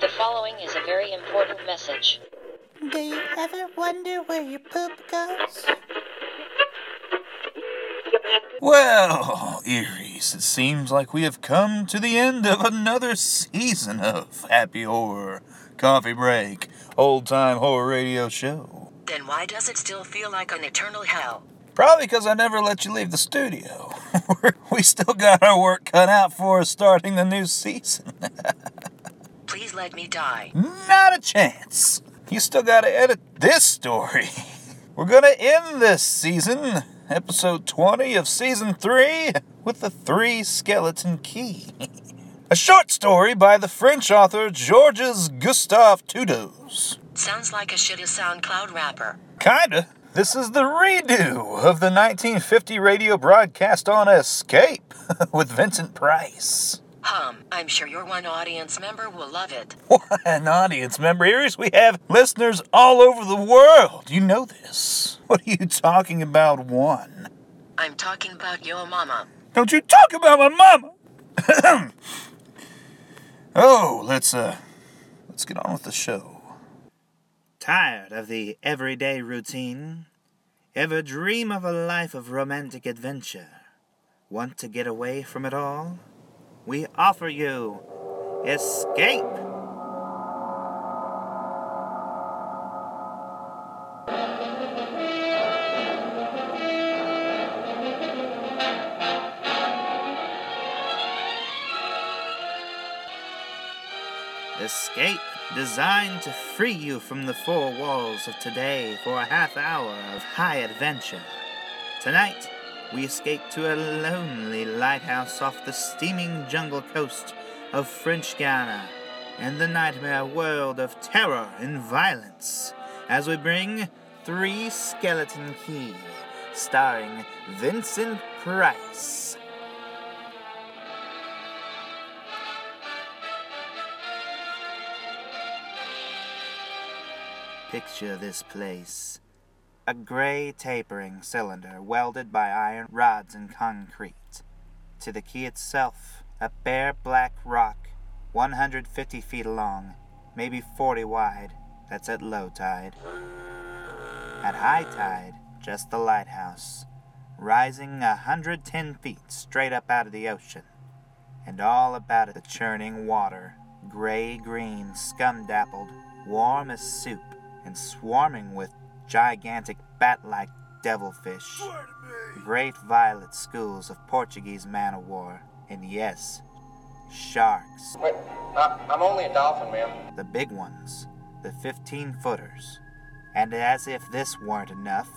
The following is a very important message. Do you ever wonder where your poop goes? Well, Aries, it seems like we have come to the end of another season of Happy Horror Coffee Break, old time horror radio show. Then why does it still feel like an eternal hell? Probably because I never let you leave the studio. we still got our work cut out for us starting the new season. Let me die. Not a chance. You still gotta edit this story. We're gonna end this season, episode 20 of season 3, with the Three Skeleton Key. A short story by the French author Georges Gustave Toudouze. Sounds like a shitty SoundCloud rapper. Kinda. This is the redo of the 1950 radio broadcast on Escape with Vincent Price. Hum, I'm sure your one audience member will love it. What an audience member. Here we have listeners all over the world. You know this. What are you talking about, one? I'm talking about your mama. Don't you talk about my mama! oh, let's, uh, let's get on with the show. Tired of the everyday routine? Ever dream of a life of romantic adventure? Want to get away from it all? We offer you Escape! Escape, designed to free you from the four walls of today for a half hour of high adventure. Tonight, we escape to a lonely lighthouse off the steaming jungle coast of French Guiana in the nightmare world of terror and violence as we bring Three Skeleton Key, starring Vincent Price. Picture this place. A gray tapering cylinder welded by iron rods and concrete. To the key itself, a bare black rock, 150 feet long, maybe 40 wide. That's at low tide. At high tide, just the lighthouse, rising 110 feet straight up out of the ocean. And all about it the churning water, gray green, scum dappled, warm as soup, and swarming with gigantic bat like devilfish, great violet schools of Portuguese man o' war, and yes, sharks. Wait, I, I'm only a dolphin, ma'am. The big ones, the 15 footers. And as if this weren't enough,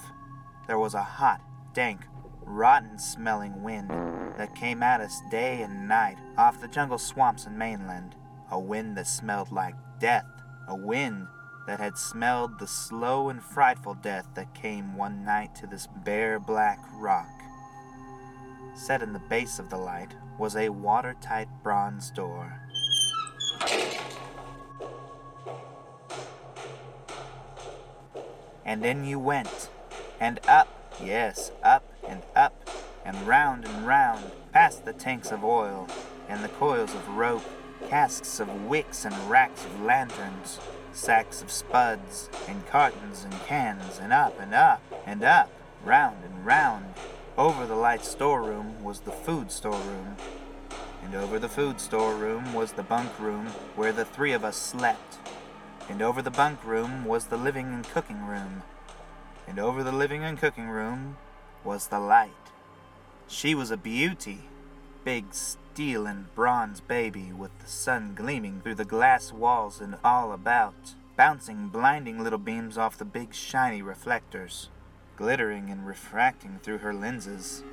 there was a hot, dank, rotten smelling wind that came at us day and night off the jungle swamps and mainland. A wind that smelled like death. A wind that had smelled the slow and frightful death that came one night to this bare black rock. Set in the base of the light was a watertight bronze door. And in you went, and up, yes, up and up, and round and round, past the tanks of oil, and the coils of rope, casks of wicks and racks of lanterns, sacks of spuds, and cartons and cans, and up and up and up, round and round. Over the light storeroom was the food storeroom, and over the food storeroom was the bunk room where the three of us slept, and over the bunk room was the living and cooking room, and over the living and cooking room was the light. She was a beauty, big steel and bronze baby with the sun gleaming through the glass walls and all about, bouncing blinding little beams off the big shiny reflectors, glittering and refracting through her lenses.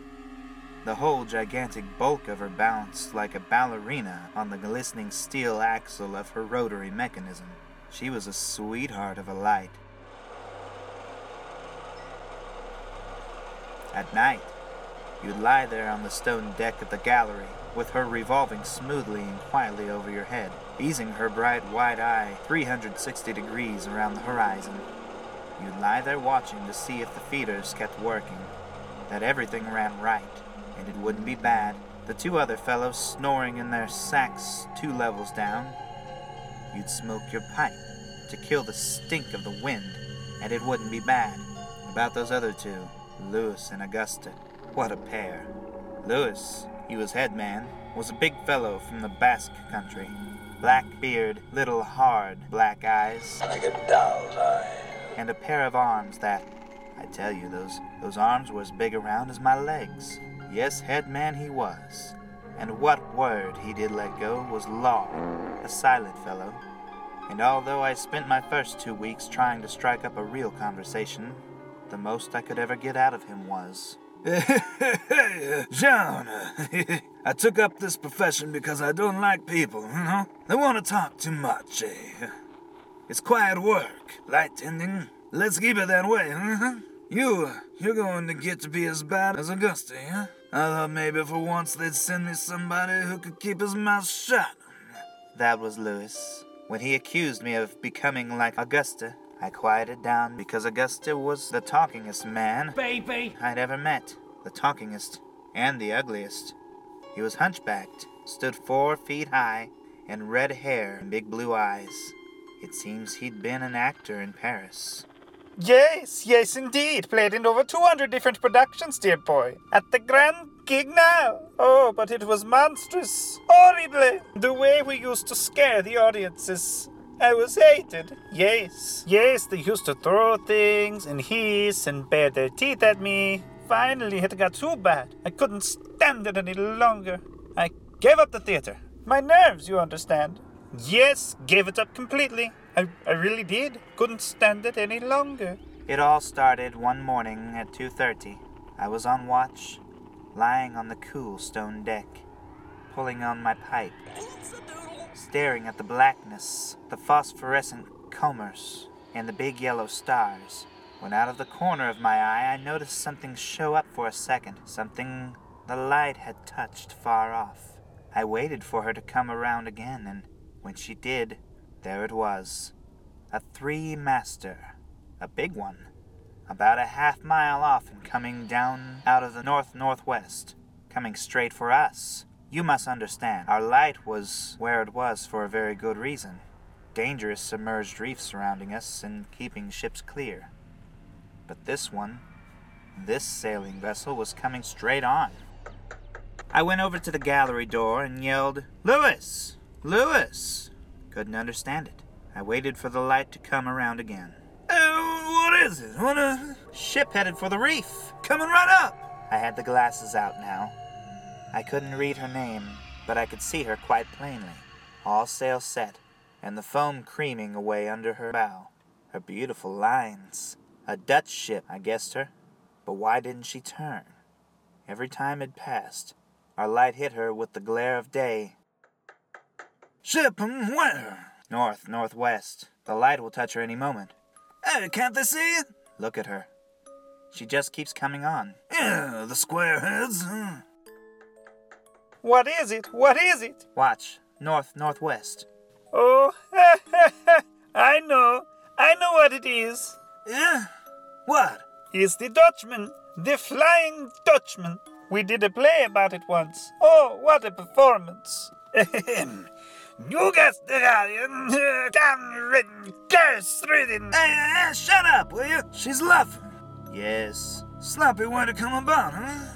The whole gigantic bulk of her bounced like a ballerina on the glistening steel axle of her rotary mechanism. She was a sweetheart of a light. At night, you'd lie there on the stone deck of the gallery, with her revolving smoothly and quietly over your head, easing her bright white eye 360 degrees around the horizon. You'd lie there watching to see if the feeders kept working, that everything ran right, and it wouldn't be bad. The two other fellows snoring in their sacks two levels down. you'd smoke your pipe to kill the stink of the wind, and it wouldn't be bad. About those other two, Lewis and Augusta, what a pair. Lewis, he was head man, was a big fellow from the Basque country. Black beard, little hard black eyes, Like a doll's eye. and a pair of arms that, I tell you, those those arms were as big around as my legs. Yes, head man he was. And what word he did let go was law, a silent fellow. And although I spent my first two weeks trying to strike up a real conversation, the most I could ever get out of him was, John, I took up this profession because I don't like people, you know? They want to talk too much, eh? It's quiet work, light tending. Let's keep it that way, huh? You, you're going to get to be as bad as Augusta, huh? I thought maybe for once they'd send me somebody who could keep his mouth shut. That was Lewis. When he accused me of becoming like Augusta, I quieted down because Augusta was the talkingest man Baby! I'd ever met. The talkingest and the ugliest. He was hunchbacked, stood four feet high, and red hair and big blue eyes. It seems he'd been an actor in Paris. Yes, yes, indeed. Played in over 200 different productions, dear boy. At the Grand Guignol. Oh, but it was monstrous. Horrible. The way we used to scare the audiences. I was hated. Yes. Yes, they used to throw things and hiss and bare their teeth at me. Finally, it got too bad. I couldn't stand it any longer. I gave up the theater. My nerves, you understand. Yes, gave it up completely. I, I really did. Couldn't stand it any longer. It all started one morning at 2:30. I was on watch, lying on the cool stone deck, pulling on my pipe, staring at the blackness, the phosphorescent combers, and the big yellow stars. When out of the corner of my eye, I noticed something show up for a second, something the light had touched far off. I waited for her to come around again, and when she did, there it was. A three master. A big one. About a half mile off and coming down out of the north northwest. Coming straight for us. You must understand, our light was where it was for a very good reason. Dangerous submerged reefs surrounding us and keeping ships clear. But this one, this sailing vessel was coming straight on. I went over to the gallery door and yelled, Lewis! Lewis! Couldn't understand it. I waited for the light to come around again. Uh, what is it? What a... Ship headed for the reef! Coming right up! I had the glasses out now. I couldn't read her name, but I could see her quite plainly. All sail set, and the foam creaming away under her bow. Her beautiful lines. A Dutch ship, I guessed her. But why didn't she turn? Every time it passed, our light hit her with the glare of day. Ship 'em where? North, northwest. The light will touch her any moment. Hey, can't they see it? Look at her. She just keeps coming on. Yeah, the squareheads. What is it? What is it? Watch. North, northwest. Oh, I know. I know what it is. Yeah? What? It's the Dutchman. The Flying Dutchman. We did a play about it once. Oh, what a performance. The guardian. Downridden, curse-ridden. Hey, hey, hey, shut up, will you? She's laughing. Yes. Sloppy way to come about, huh?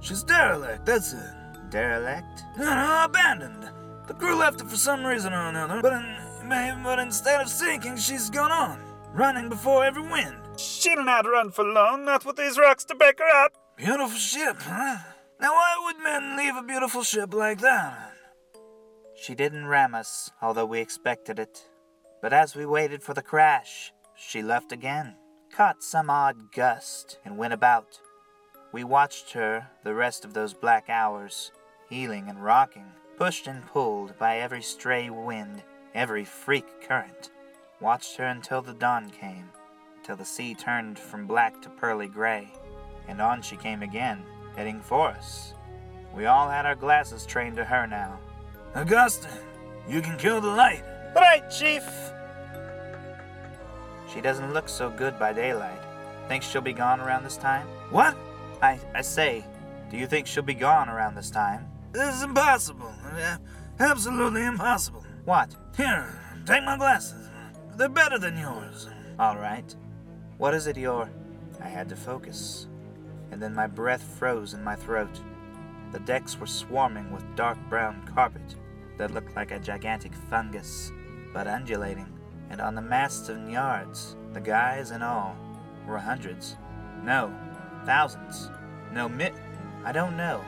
She's derelict, that's it. Derelict? No, no, abandoned. The crew left her for some reason or another, but, in, but instead of sinking, she's gone on, running before every wind. She'll not run for long, not with these rocks to back her up. Beautiful ship, huh? Now, why would men leave a beautiful ship like that? She didn't ram us, although we expected it. But as we waited for the crash, she left again, caught some odd gust, and went about. We watched her the rest of those black hours, heeling and rocking, pushed and pulled by every stray wind, every freak current. Watched her until the dawn came, till the sea turned from black to pearly gray, and on she came again, heading for us. We all had our glasses trained to her now. Augusta, you can kill the light. Right, Chief. She doesn't look so good by daylight. Think she'll be gone around this time? What? I, I say, do you think she'll be gone around this time? This is impossible. Absolutely impossible. What? Here, take my glasses. They're better than yours. All right. What is it you're. I had to focus. And then my breath froze in my throat. The decks were swarming with dark brown carpet that looked like a gigantic fungus, but undulating. And on the masts and yards, the guys and all, were hundreds. No, thousands. No, mi- I don't know.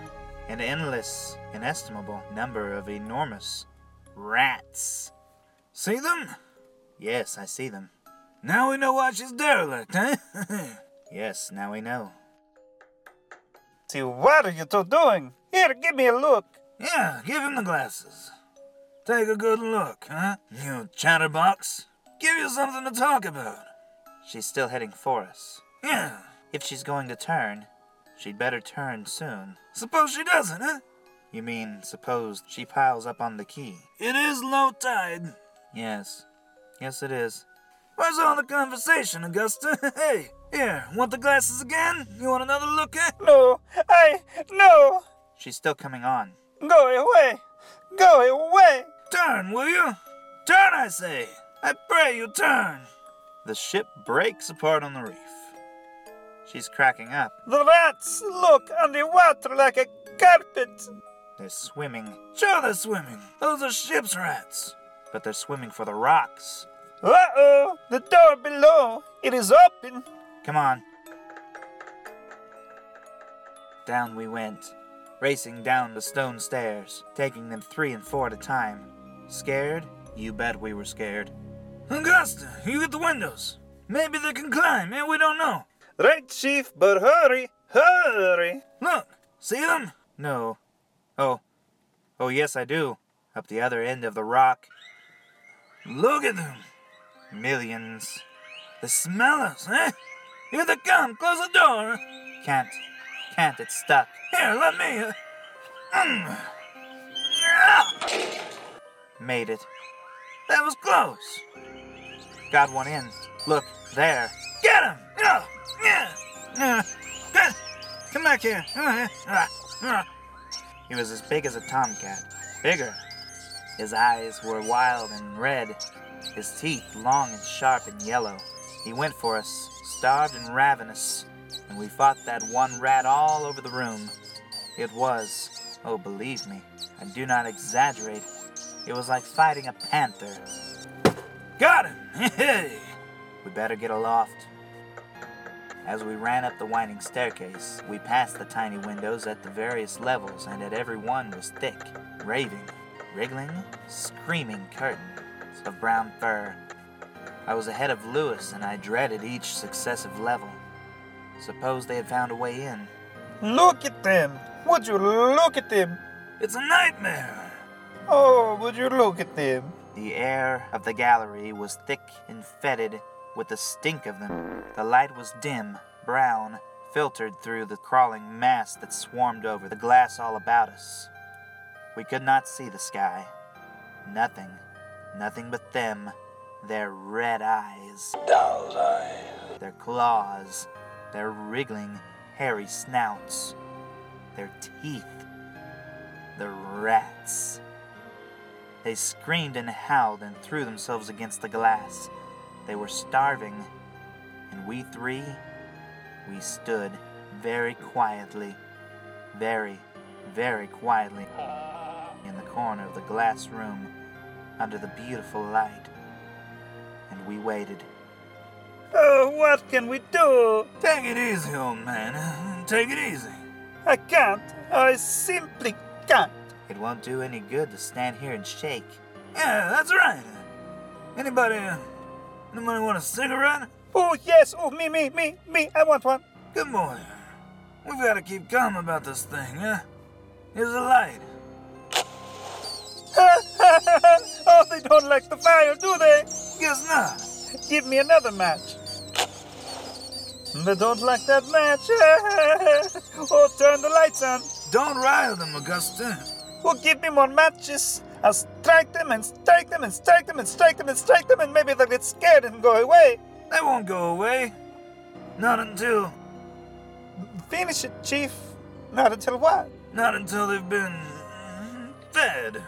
An endless, inestimable number of enormous rats. See them? Yes, I see them. Now we know why she's derelict, eh? Yes, now we know. See, what are you two doing? Here, give me a look. yeah, give him the glasses. Take a good look, huh? You chatterbox. Give you something to talk about. She's still heading for us. Yeah. If she's going to turn, she'd better turn soon. Suppose she doesn't, huh? You mean, suppose she piles up on the key? It is low tide. Yes. Yes, it is. Where's all the conversation, Augusta? hey, here, want the glasses again? You want another look at? No, I. No! She's still coming on. Go away! Go away! Turn, will you? Turn, I say. I pray you turn. The ship breaks apart on the reef. She's cracking up. The rats look underwater like a carpet. They're swimming, Sure, they're swimming. Those are ship's rats. but they're swimming for the rocks. Uh oh! The door below! It is open! Come on. Down we went, racing down the stone stairs, taking them three and four at a time. Scared? You bet we were scared. Augusta, you get the windows. Maybe they can climb, and we don't know. Right, Chief, but hurry! Hurry! Look, see them? No. Oh. Oh, yes, I do. Up the other end of the rock. Look at them. Millions. They smell us, eh? Here they come. Close the door. Can't. Can't. It's stuck. Here, let me. Uh, mm. Made it. that was close. Got one in. Look, there. Get him. Come- back here. He was as big as a tomcat. Bigger. His eyes were wild and red. His teeth long and sharp and yellow. He went for us, starved and ravenous, and we fought that one rat all over the room. It was, oh, believe me, I do not exaggerate. It was like fighting a panther. Got him. We better get aloft. As we ran up the winding staircase, we passed the tiny windows at the various levels, and at every one was thick, raving, wriggling, screaming curtains of brown fur. I was ahead of Lewis, and I dreaded each successive level. Suppose they had found a way in. Look at them! Would you look at them? It's a nightmare. Oh, would you look at them? The air of the gallery was thick and fetid with the stink of them. The light was dim, brown, filtered through the crawling mass that swarmed over the glass all about us. We could not see the sky. Nothing, nothing but them, their red eyes, Doll's eye. their claws, their wriggling, hairy snouts, their teeth, the rats. They screamed and howled and threw themselves against the glass. They were starving, and we three, we stood very quietly, very, very quietly in the corner of the glass room under the beautiful light. And we waited. Oh, what can we do? Take it easy, old man. Take it easy. I can't. I simply can't. It won't do any good to stand here and shake. Yeah, that's right. Anybody, anybody want a cigarette? Oh, yes. Oh, me, me, me, me. I want one. Good boy. We've got to keep calm about this thing, huh? Here's a light. oh, they don't like the fire, do they? Guess not. Give me another match. They don't like that match. oh, turn the lights on. Don't rile them, Augusta. Oh, give me more matches. I'll strike them and strike them and strike them and strike them and strike them, and maybe they'll get scared and go away. They won't go away. Not until, Finish it, Chief. Not until what? not until they've been fed.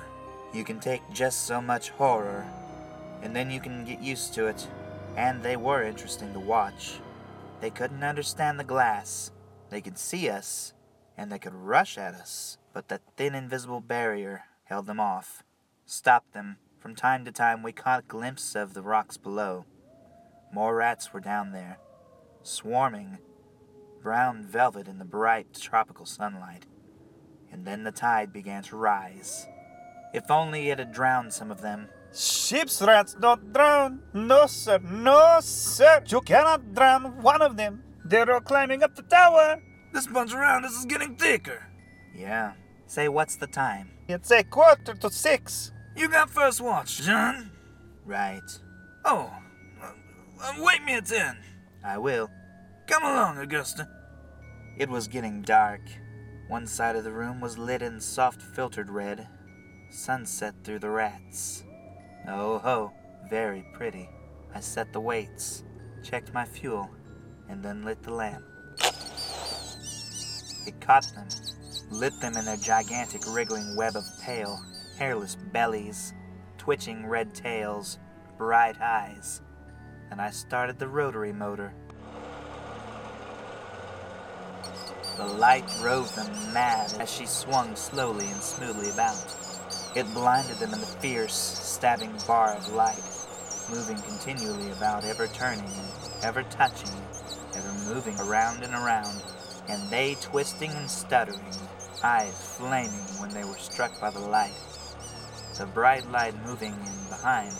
You can take just so much horror And then you can get used to it. And they were interesting to watch. They couldn't understand the glass. They could see us, and they could rush at us, but that thin invisible barrier held them off, stopped them. From time to time, we caught glimpses of the rocks below. More rats were down there, swarming, brown velvet in the bright tropical sunlight. And then the tide began to rise. If only it had drowned some of them. Ship's rats don't drown. No, sir. No, sir. You cannot drown one of them. They're all climbing up the tower. This bunch around us is getting thicker. Yeah. Say, what's the time? It's a quarter to six. You got first watch, John. Right. Oh, uh, wake me at ten. I will. Come along, Augusta. It was getting dark. One side of the room was lit in soft filtered red. Sunset through the rats. Oh ho, very pretty. I set the weights, checked my fuel, and then lit the lamp. It caught them, lit them in their gigantic wriggling web of pale, hairless bellies, twitching red tails, bright eyes, and I started the rotary motor. The light drove them mad as she swung slowly and smoothly about. It blinded them in the fierce, stabbing bar of light, moving continually about, ever turning and ever touching, ever moving around and around, and they twisting and stuttering, eyes flaming when they were struck by the light. The bright light moving in behind,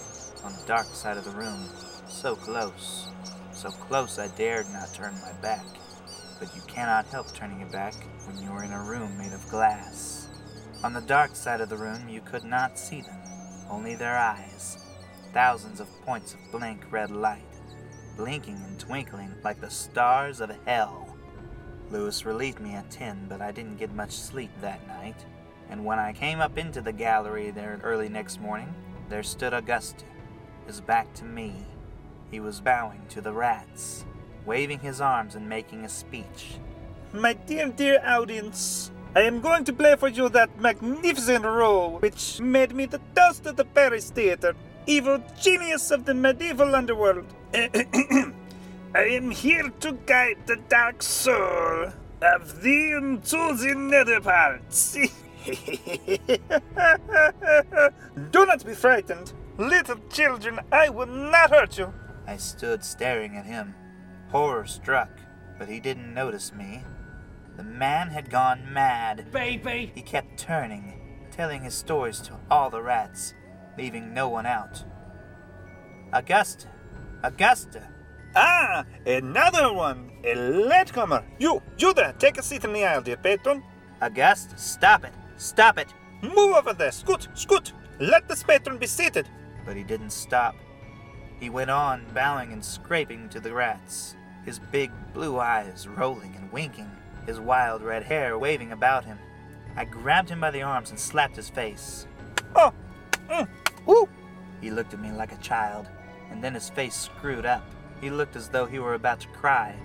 on the dark side of the room, so close, so close I dared not turn my back. But you cannot help turning it back when you are in a room made of glass. On the dark side of the room, you could not see them, only their eyes. Thousands of points of blank red light, blinking and twinkling like the stars of hell. Lewis relieved me at 10, but I didn't get much sleep that night. And when I came up into the gallery there early next morning, there stood Augusta, his back to me. He was bowing to the rats, waving his arms and making a speech. My dear, dear audience, I am going to play for you that magnificent role which made me the dust of the Paris theater, evil genius of the medieval underworld. I am here to guide the dark soul of thee into the nether parts. Do not be frightened. Little children, I will not hurt you. I stood staring at him, horror struck, but he didn't notice me. The man had gone mad. Baby! He kept turning, telling his stories to all the rats, leaving no one out. Augusta! Augusta! Ah, another one. A latecomer. You, you there, take a seat in the aisle, dear patron. Augusta, stop it! Stop it! Move over there, scoot, scoot. Let this patron be seated. But he didn't stop. He went on, bowing and scraping to the rats, his big blue eyes rolling and winking, his wild red hair waving about him. I grabbed him by the arms and slapped his face. Oh, mm, woo. He looked at me like a child, and then his face screwed up. He looked as though he were about to cry.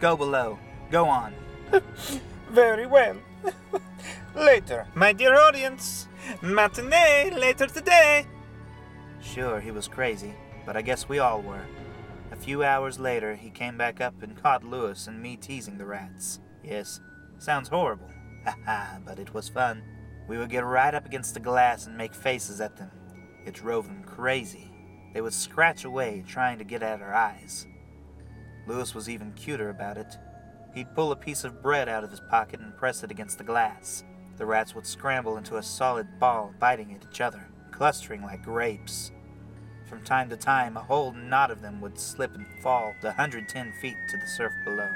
Go below. Go on. Very well. later, my dear audience. Matinee later today. Sure, he was crazy, but I guess we all were. A few hours later, he came back up and caught Lewis and me teasing the rats. Yes, sounds horrible. Haha, but it was fun. We would get right up against the glass and make faces at them. It drove them crazy. They would scratch away, trying to get at her eyes. Lewis was even cuter about it. He'd pull a piece of bread out of his pocket and press it against the glass. The rats would scramble into a solid ball, biting at each other, clustering like grapes. From time to time, a whole knot of them would slip and fall the 110 feet to the surf below.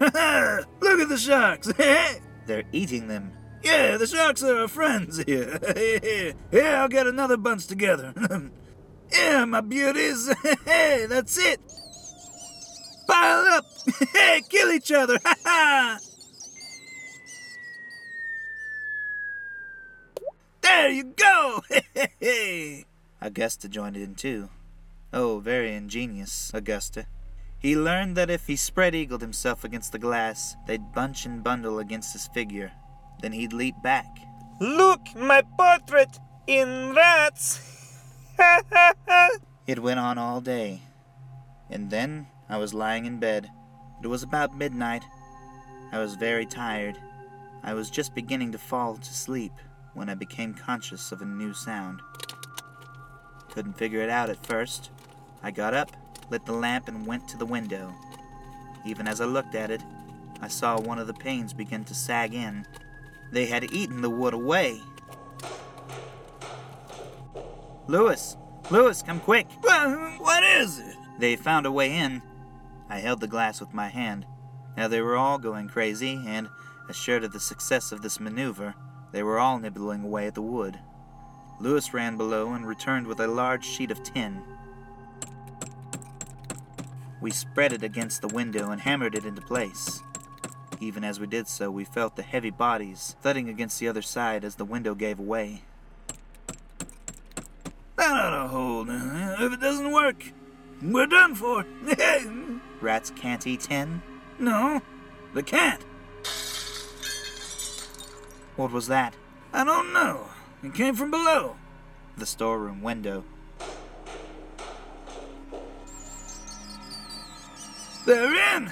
Look at the sharks. They're eating them. yeah, the sharks are our friends here. yeah, I'll get another bunch together. Yeah, my beauties. Hey, that's it. Pile up. Hey, kill each other. Ha ha. There you go. Hey. Augusta joined in too. Oh, very ingenious, Augusta. He learned that if he spread eagled himself against the glass, they'd bunch and bundle against his figure. Then he'd leap back. Look, my portrait in rats. It went on all day. And then I was lying in bed. It was about midnight. I was very tired. I was just beginning to fall to sleep when I became conscious of a new sound. Couldn't figure it out at first. I got up, lit the lamp, and went to the window. Even as I looked at it, I saw one of the panes begin to sag in. They had eaten the wood away. Lewis! Lewis, come quick! What is it? They found a way in. I held the glass with my hand. Now they were all going crazy, and, assured of the success of this maneuver, they were all nibbling away at the wood. Lewis ran below and returned with a large sheet of tin. We spread it against the window and hammered it into place. Even as we did so, we felt the heavy bodies thudding against the other side as the window gave way. That hold. If it doesn't work, we're done for. Rats can't eat tin? no, they can't. What was that? I don't know. It came from below. The storeroom window. They're in.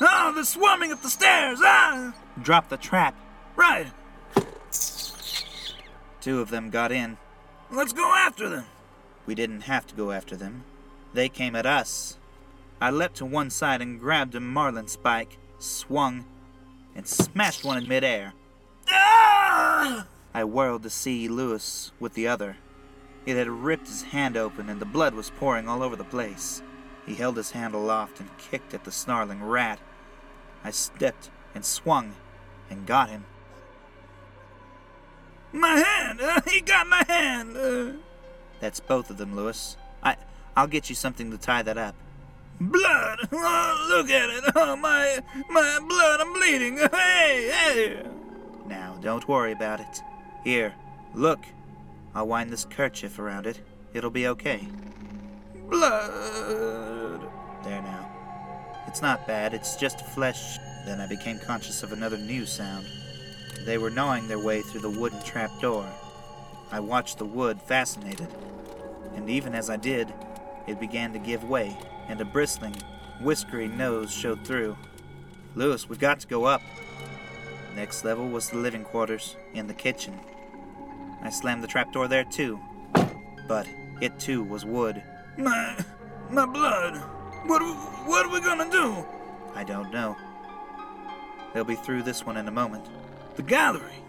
Oh, they're swarming up the stairs. Ah! Drop the trap. Right. Two of them got in. Let's go after them. We didn't have to go after them. They came at us. I leapt to one side and grabbed a marlin spike, swung, and smashed one in midair. Ah! I whirled to see Lewis with the other. It had ripped his hand open and the blood was pouring all over the place. He held his hand aloft and kicked at the snarling rat. I stepped and swung and got him. My hand. Uh, he got my hand. Uh, That's both of them, Lewis. I I'll get you something to tie that up. blood. Oh, look at it. Oh, my my blood. I'm bleeding. Hey, hey. Now, don't worry about it. Here, look. I'll wind this kerchief around it. It'll be okay. Blood. There now. It's not bad, it's just flesh. Then I became conscious of another new sound. They were gnawing their way through the wooden trapdoor. I watched the wood, fascinated. And even as I did, it began to give way, and a bristling, whiskery nose showed through. Lewis, we've got to go up. Next level was the living quarters and the kitchen. I slammed the trapdoor there too. But it too was wood. My my blood. What what are we gonna do? I don't know. They'll be through this one in a moment. The gallery.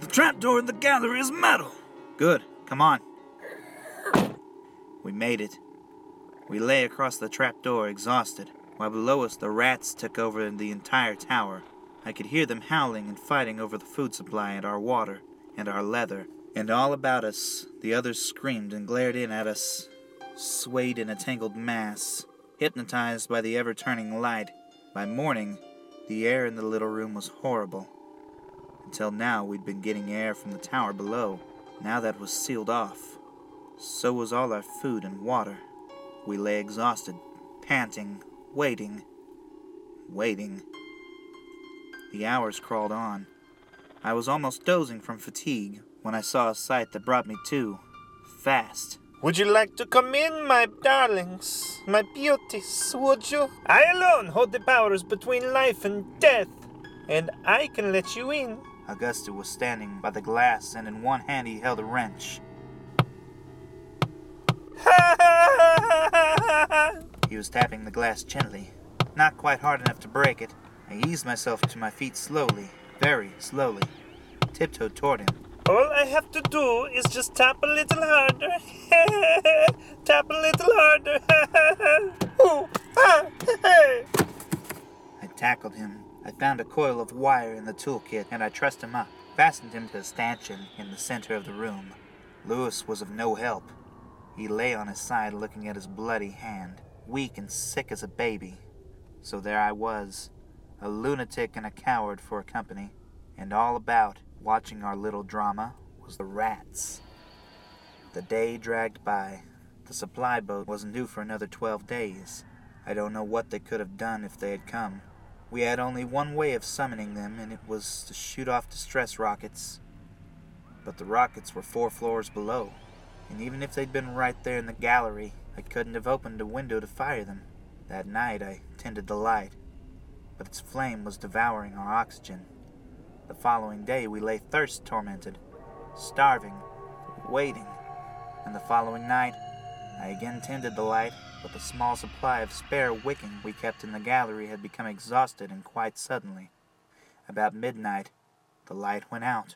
The trapdoor in the gallery is metal. Good, come on. We made it. We lay across the trapdoor, exhausted, while below us the rats took over the entire tower. I could hear them howling and fighting over the food supply and our water and our leather. And all about us, the others screamed and glared in at us, swayed in a tangled mass, hypnotized by the ever turning light. By morning, the air in the little room was horrible. Until now, we'd been getting air from the tower below. Now that was sealed off. So was all our food and water. We lay exhausted, panting, waiting, waiting. The hours crawled on. I was almost dozing from fatigue when I saw a sight that brought me to. Fast. Would you like to come in, my darlings, my beauties, would you? I alone hold the powers between life and death, and I can let you in. Augusta was standing by the glass, and in one hand he held a wrench. He was tapping the glass gently, not quite hard enough to break it. I eased myself to my feet slowly, very slowly, tiptoed toward him. All I have to do is just tap a little harder. tap a little harder. Ooh, ah, hey. I tackled him. I found a coil of wire in the toolkit and I trussed him up, fastened him to a stanchion in the center of the room. Lewis was of no help. He lay on his side looking at his bloody hand, weak and sick as a baby. So there I was, a lunatic and a coward for a company, and all about, watching our little drama, was the rats. The day dragged by. The supply boat wasn't due for another 12 days. I don't know what they could have done if they had come. We had only one way of summoning them, and it was to shoot off distress rockets. But the rockets were four floors below. And even if they'd been right there in the gallery, I couldn't have opened a window to fire them. That night I tended the light, but its flame was devouring our oxygen. The following day we lay thirst tormented, starving, waiting, and the following night I again tended the light, but the small supply of spare wicking we kept in the gallery had become exhausted and quite suddenly. About midnight, the light went out.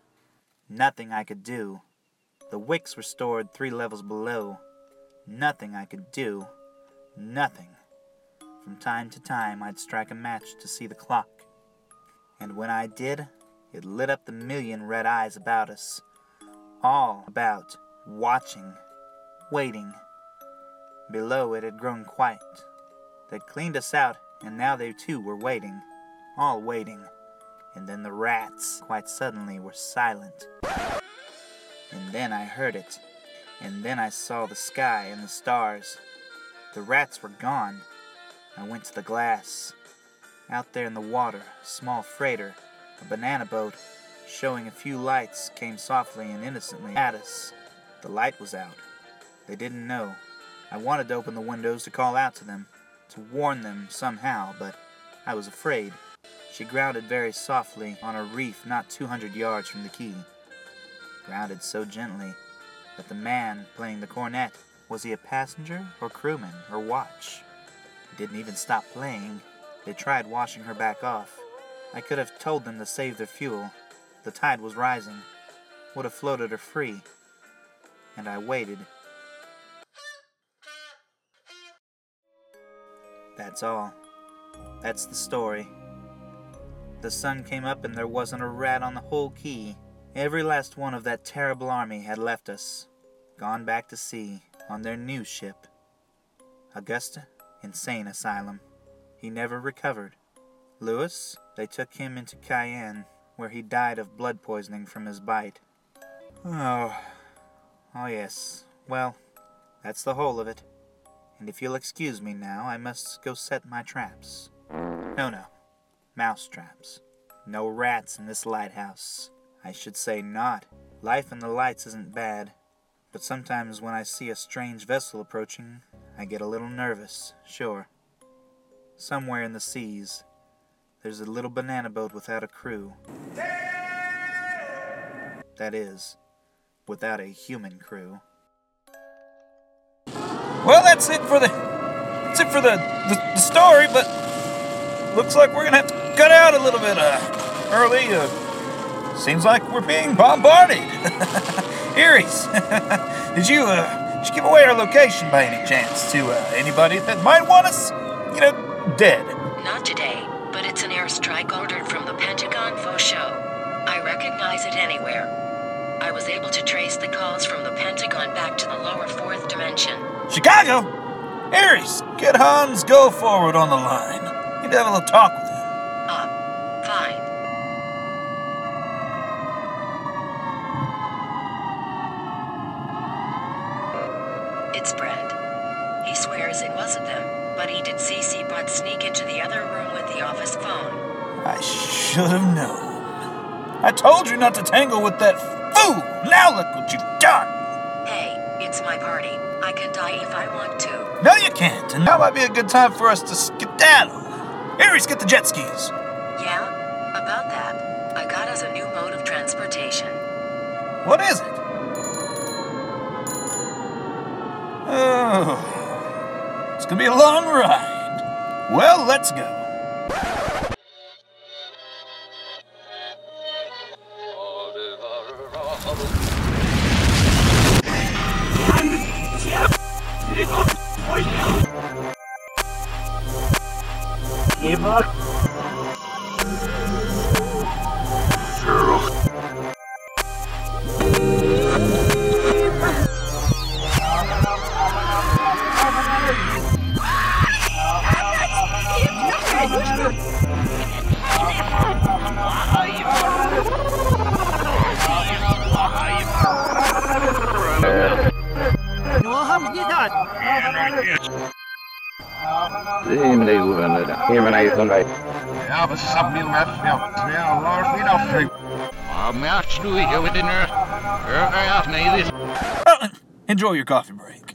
Nothing I could do. The wicks were stored three levels below. Nothing I could do. Nothing. From time to time, I'd strike a match to see the clock. And when I did, it lit up the million red eyes about us. All about, watching, waiting. Below it had grown quiet. They'd cleaned us out, and now they too were waiting. All waiting. And then the rats, quite suddenly, were silent. And then I heard it. And then I saw the sky and the stars. The rats were gone. I went to the glass. Out there in the water, a small freighter, a banana boat, showing a few lights, came softly and innocently at us. The light was out. They didn't know. I wanted to open the windows to call out to them, to warn them somehow, but I was afraid. She grounded very softly on a reef not 200 yards from the key. Grounded so gently that the man playing the cornet was he a passenger or crewman or watch? He didn't even stop playing. They tried washing her back off. I could have told them to save their fuel. The tide was rising. Would have floated her free. And I waited. That's all. That's the story. The sun came up and there wasn't a rat on the whole key. Every last one of that terrible army had left us, gone back to sea on their new ship. Augusta, insane asylum. He never recovered. Lewis, they took him into Cayenne, where he died of blood poisoning from his bite. Oh, oh yes. Well, that's the whole of it. And if you'll excuse me now, I must go set my traps. No, no. Mouse traps. No rats in this lighthouse. I should say not. Life in the lights isn't bad, but sometimes when I see a strange vessel approaching, I get a little nervous, sure. Somewhere in the seas, there's a little banana boat without a crew. That is, without a human crew. Well, that's it for the that's it for the, the, the story, but looks like we're gonna have to cut out a little bit uh, early. Uh, seems like we're being bombarded. Aries, did you uh, did you give away our location by any chance to uh, anybody that might want us, you know, dead? Not today, but it's an airstrike ordered from the Pentagon for show. I recognize it anywhere. I was able to trace the calls from the Pentagon back to the lower fourth dimension. Chicago, Aries, get Hans Go forward on the line. Need to have a little talk with him. Ah, fine. It's Brent. He swears it wasn't them, but he did see Seabot sneak into the other room with the office phone. I should have known. I told you not to tangle with that fool. Now look what you've done. Hey, it's my party. I can die if I want to. No, you can't. And now might be a good time for us to skedaddle. Aries, get the jet skis. Yeah? About that, I got us a new mode of transportation. What is it? Oh, it's gonna be a long ride. Well, let's go. Enjoy your coffee break.